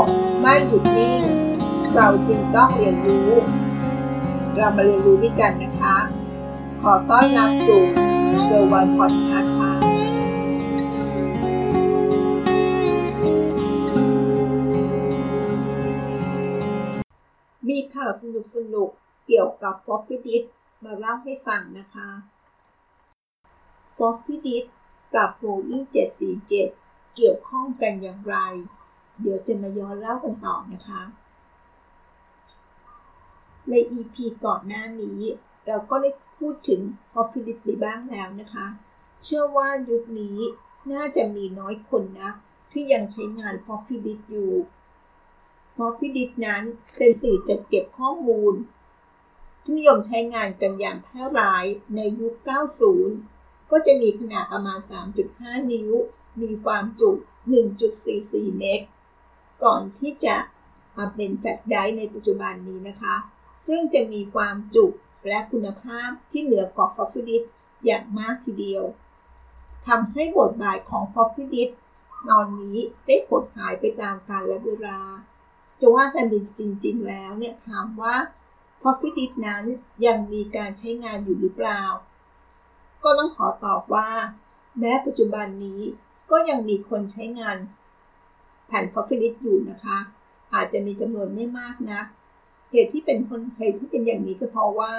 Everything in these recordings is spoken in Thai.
กไม่หยุดนิ่ง เราจึงต้องเรียนรู้ เรามาเรียนรู้ด้วยกันนะคะ ขอต้อนรับสู่เซอร์วันพอดคาส์ค่ะมีข่าวสนุกสนุกเกี่ยวกับ f o ฟ f i d i t มาเล่าให้ฟังนะคะ f o ฟ f i d i t กับ Boeing 747 เกี่ยวข้องกันอย่างไร เดี๋ยวจะมาย้อนเล่ากันต่อนะคะ ใน EP ก่อนหน้านี้ เราก็ได้พูดถึง p o f f i d i t ไปบ้างแล้วนะคะ เชื่อว่ายุคนี้น่าจะมีน้อยคนนะ ที่ยังใช้งาน p o f f i d i t อยู่ p o f f i d i t นั้นเป็นสื่อจัดเก็บข้อมูลที่นิยมใช้งานกันอย่างแพร่หลายในยุค 90 ก็จะมีขนาดประมาณ 3.5 นิ้ว มีความจุ 1.44 เมก ก่อนที่จะมาเป็นแฟลชไดรฟ์ในปัจจุบันนี้นะคะ ซึ่งจะมีความจุและคุณภาพที่เหนือกว่า Coffee d i s อย่างมากทีเดียวทำให้บทบาทของ Coffee d i s ตอนนี้ได้หดหายไปตามกาลและเวลา จะว่ากันจริง ๆ แล้วเนี่ยถามว่า Coffee d i s นั้นยังมีการใช้งานอยู่หรือเปล่า ก็ต้องขอตอบว่า แม้ปัจจุบันนี้ก็ยังมีคนใช้งาน แผ่น Coffee d i s อยู่นะคะ อาจจะมีจำนวนไม่มากนะเหตุที่เป็นคนเหตุที่เป็นอย่างนี้ก็เพราะว่า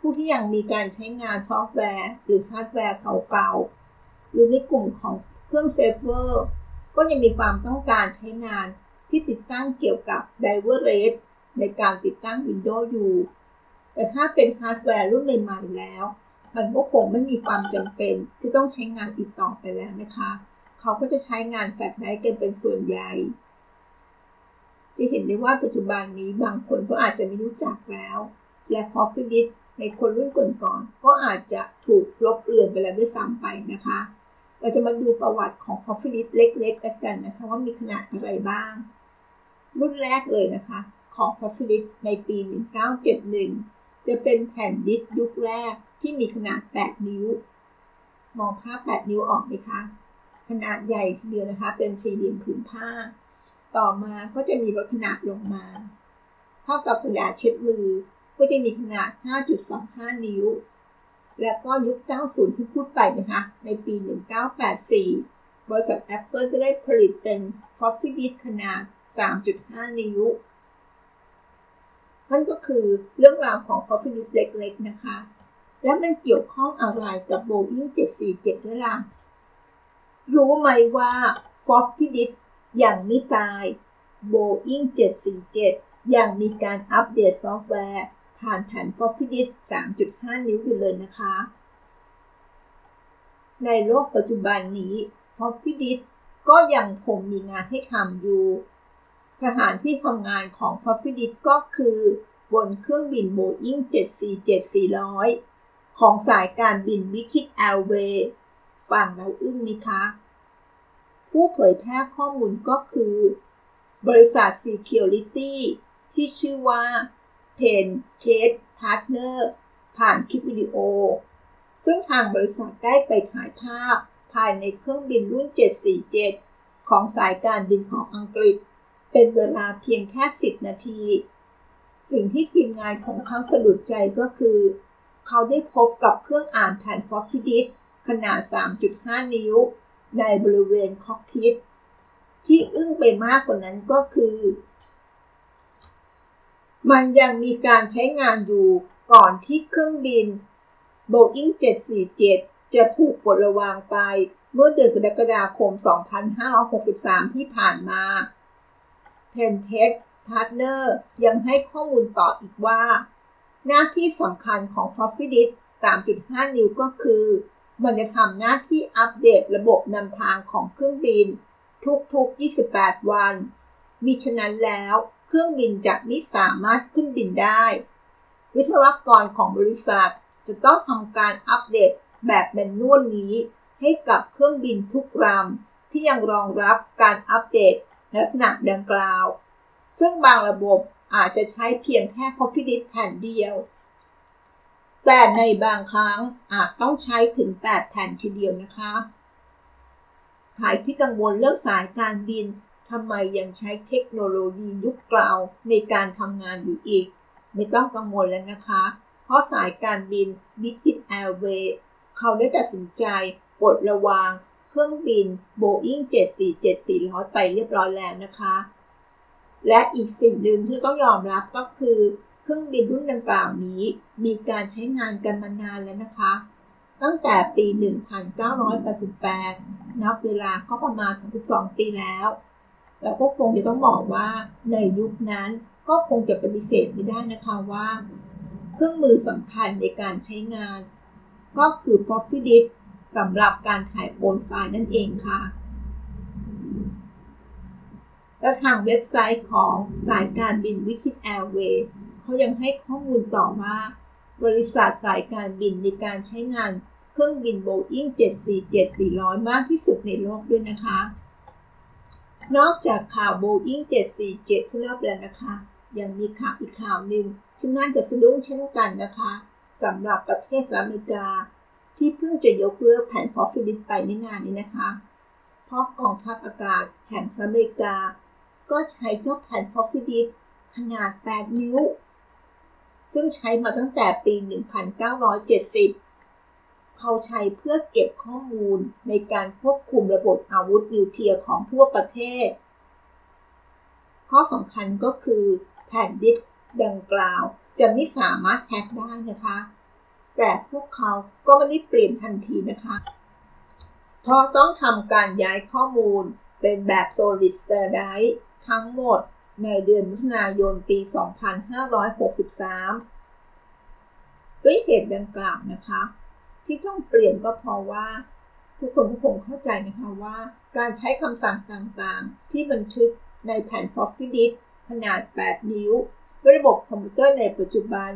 ผู้ที่ยังมีการใช้งานซอฟต์แวร์ หรือฮาร์ดแวร์เก่าๆ หรือในกลุ่มของเครื่องเซิร์ฟเวอร์ก็ยังมีความต้องการใช้งานที่ติดตั้งเกี่ยวกับ Driver RAID ในการติดตั้ง Windows อยู่แต่ถ้าเป็นฮาร์ดแวร์รุ่นใหม่ๆแล้ว มันก็คงไม่มีความจำเป็นที่ต้องใช้งานดิสก์ต่อไปแล้วนะคะ เขาก็จะใช้งานแฟลชไดรฟ์กันเป็นส่วนใหญ่ จะเห็นได้ว่าปัจจุบันนี้บางคนก็อาจจะไม่รู้จักแล้ว และ Floppy Disk ในคนรุ่นก่อนๆก็อาจจะถูกลบเลือนไปแล้วด้วยซ้ำไปนะคะ เราจะมาดูประวัติของ Floppy Disk เล็กๆกันนะคะว่ามีขนาดอะไรบ้าง รุ่นแรกเลยนะคะ ของ Floppy Disk ในปี 1971 จะเป็นแผ่นดิสก์ยุคแรกที่มีขนาด 8 นิ้ว มองภาพ 8 นิ้วออกไหมคะ ขนาดใหญ่ทีเดียวนะคะ เป็นสี่เหลี่ยมผืนผ้า ต่อมาก็จะมีลดขนาดลงมา เท่ากับกระดาษเช็ดมือ ก็จะมีขนาด 5.25 นิ้ว และก็ยุค 90 ที่พูดไปนะคะ ในปี 1984 บริษัท Apple ก็ได้ผลิตเป็น Coffee Disk ขนาด 3.5 นิ้วนั่นก็คือเรื่องราวของ Coffee Disk เล็ก ๆ นะคะ และมันเกี่ยวข้องอะไรกับ Boeing 747 ด้วยล่ะ รู้ไหมว่า Coffee Disk ยังไม่ตาย Boeing 747 ยังมีการอัปเดตซอฟต์แวร์ ผ่านแผ่น Floppy Disk 3.5 นิ้วอยู่เลยนะคะ ในโลกปัจจุบันนี้ Floppy Disk ก็ยังคงมีงานให้ทำอยู่ สถานที่ทำงานของ Floppy Disk ก็คือบนเครื่องบิน Boeing 747-400 ของสายการบิน British Airways ฟังแล้วอึ้งไหมคะ ผู้เผยแพร่ข้อมูลก็คือ บริษัท Security ที่ชื่อว่า Pen Case Partner ผ่านคลิปวิดีโอ ซึ่งทางบริษัทได้ไปถ่ายภาพภายในเครื่องบินรุ่น 747 ของสายการบินของอังกฤษ เป็นเวลาเพียงแค่ 10 นาที สิ่งที่ทีมงานของเขาสะดุดใจก็คือ เขาได้พบกับเครื่องอ่านแผ่นฟอสซิดิส ขนาด 3.5 นิ้ว ในบริเวณคอกพิทที่อึ้งไปมากกว่านั้นก็คือ มันยังมีการใช้งานอยู่ก่อนที่เครื่องบิน Boeing 747 จะถูกปลดระวางไป เมื่อเดือนกรกฎาคม 2563 ที่ผ่านมา Pentest Partner ยังให้ข้อมูลต่ออีกว่า หน้าที่สำคัญของ Floppy Disk 3.5 นิ้วก็คือ มันจะทำหน้าที่อัปเดตระบบนำทางของเครื่องบิน ทุกๆ 28 วัน มิฉะนั้นแล้วเครื่องบินจะไม่สามารถขึ้นบินได้ วิศวกรของบริษัทจะต้องทำการอัปเดตแบบแมนนวลนี้ ให้กับเครื่องบินทุกลำที่ยังรองรับการอัปเดตลักษณะดังกล่าว ซึ่งบางระบบอาจจะใช้เพียงแค่ Coffee Disk แผ่นเดียว แต่ในบางครั้งอาจต้องใช้ถึง 8 แผ่นทีเดียวนะคะใครที่กังวลเรื่องสายการบินทำไมยังใช้เทคโนโลยียุคกล่าวในการทำงานอยู่อีก ไม่ต้องกังวลแล้วนะคะ เพราะสายการบิน British Airways เขาได้ตัดสินใจปลดระวางเครื่องบิน Boeing 747-400 ไปเรียบร้อยแล้วนะคะ และอีกสิ่งหนึ่งที่ต้องยอมรับก็คือ ครื่องบินรุ่นดังกล่าวนี้ มีการใช้งานกันมานานแล้วนะคะ ตั้งแต่ปี 1988 นับเวลาก็ประมาณ32ปีแล้วแล้วก็คงจะต้องบอกว่าในยุคนั้นก็คงจะปฏิเสธไม่ได้นะคะว่า เครื่องมือสำคัญในการใช้งาน ก็คือ floppy disk สำหรับการถ่ายโอนไฟล์นั่นเองค่ะและทางเว็บไซต์ของสายการบินวิทิตแอร์เวย์ เขายังให้ข้อมูลต่อว่า บริษัทสายการบินในการใช้งานเครื่องบิน Boeing 747-400 มากที่สุดในโลกด้วยนะคะ นอกจากข่าว Boeing 747 ที่เล่าไปแล้วนะคะ ยังมีข่าวอีกข่าวหนึ่งที่น่าจะสะดุ้งเช่นกันนะคะสำหรับประเทศอเมริกา ที่เพิ่งจะยกเลิกแผ่น Floppy Disk ไปในงานนี้นะคะเพราะกองทัพอากาศแห่งอเมริกา ก็ใช้เจ้าแผ่น Floppy Disk ขนาด 8 นิ้ว ซึ่งใช้มาตั้งแต่ปี 1970 เขาใช้เพื่อเก็บข้อมูลในการควบคุมระบบอาวุธนิวเคลียร์ของทั่วประเทศ ข้อสำคัญก็คือแผ่นดิสก์ดังกล่าวจะไม่สามารถแฮกได้นะคะ แต่พวกเขาก็ไม่ได้เปลี่ยนทันทีนะคะ เพราะต้องทำการย้ายข้อมูลเป็นแบบ solid state ทั้งหมด ในเดือนมิถุนายนปี 2563 ด้วยเหตุดังกล่าวนะคะ ที่ต้องเปลี่ยนก็เพราะว่า ทุกคนก็คงเข้าใจนะคะว่า การใช้คำสั่งต่างๆ ที่บันทึกในแผ่น floppy disk ขนาด 8 นิ้วด้วยระบบคอมพิวเตอร์ในปัจจุบัน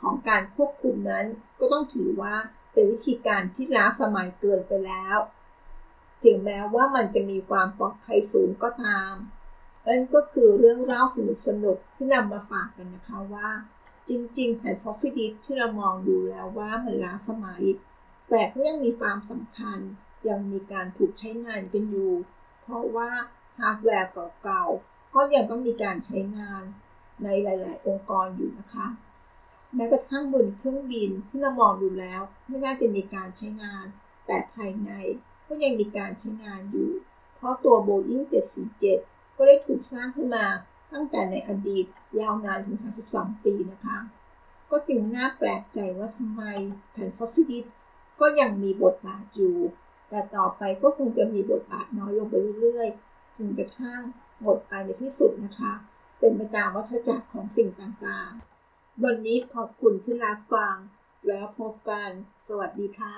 ของการควบคุมนั้น ก็ต้องถือว่าเป็นวิธีการที่ล้าสมัยเกินไปแล้ว ถึงแม้ว่ามันจะมีความปลอดภัยสูงก็ตาม นั่นก็คือเรื่องเล่าสนุกๆที่นำมาฝากกันนะคะว่า จริงๆแผ่น Coffee d i s ที่เรามองดูแล้วว่ามันล้าสมัย แต่ก็ยังมีความสำคัญยังมีการถูกใช้งานกันอยู่ เพราะว่าฮาร์ดแวร์เก่าๆก็ยังต้องมีการใช้งานในหลาย ๆ องค์กรอยู่นะคะแม้กระทั่งบนเครื่องบินที่เรามองดูแล้ว ไม่น่าจะมีการใช้งาน แต่ภายในก็ยังมีการใช้งานอยู่ เพราะตัว Boeing 747 ก็ได้ถูกสร้างขึ้นมาตั้งแต่ในอดีตยาวนานถึง 32 ปีนะคะ ก็จึงน่าแปลกใจว่าทำไมแผ่นฟอสซิลิสก็ยังมีบทบาทอยู่ แต่ต่อไปก็คงจะมีบทบาทน้อยลงไปเรื่อยๆ จนกระทั่งหมดไปในที่สุดนะคะ เป็นไปตามวัฏจักรของสิ่งต่างๆ วันนี้ขอบคุณที่รับฟัง แล้วพบกัน สวัสดีค่ะ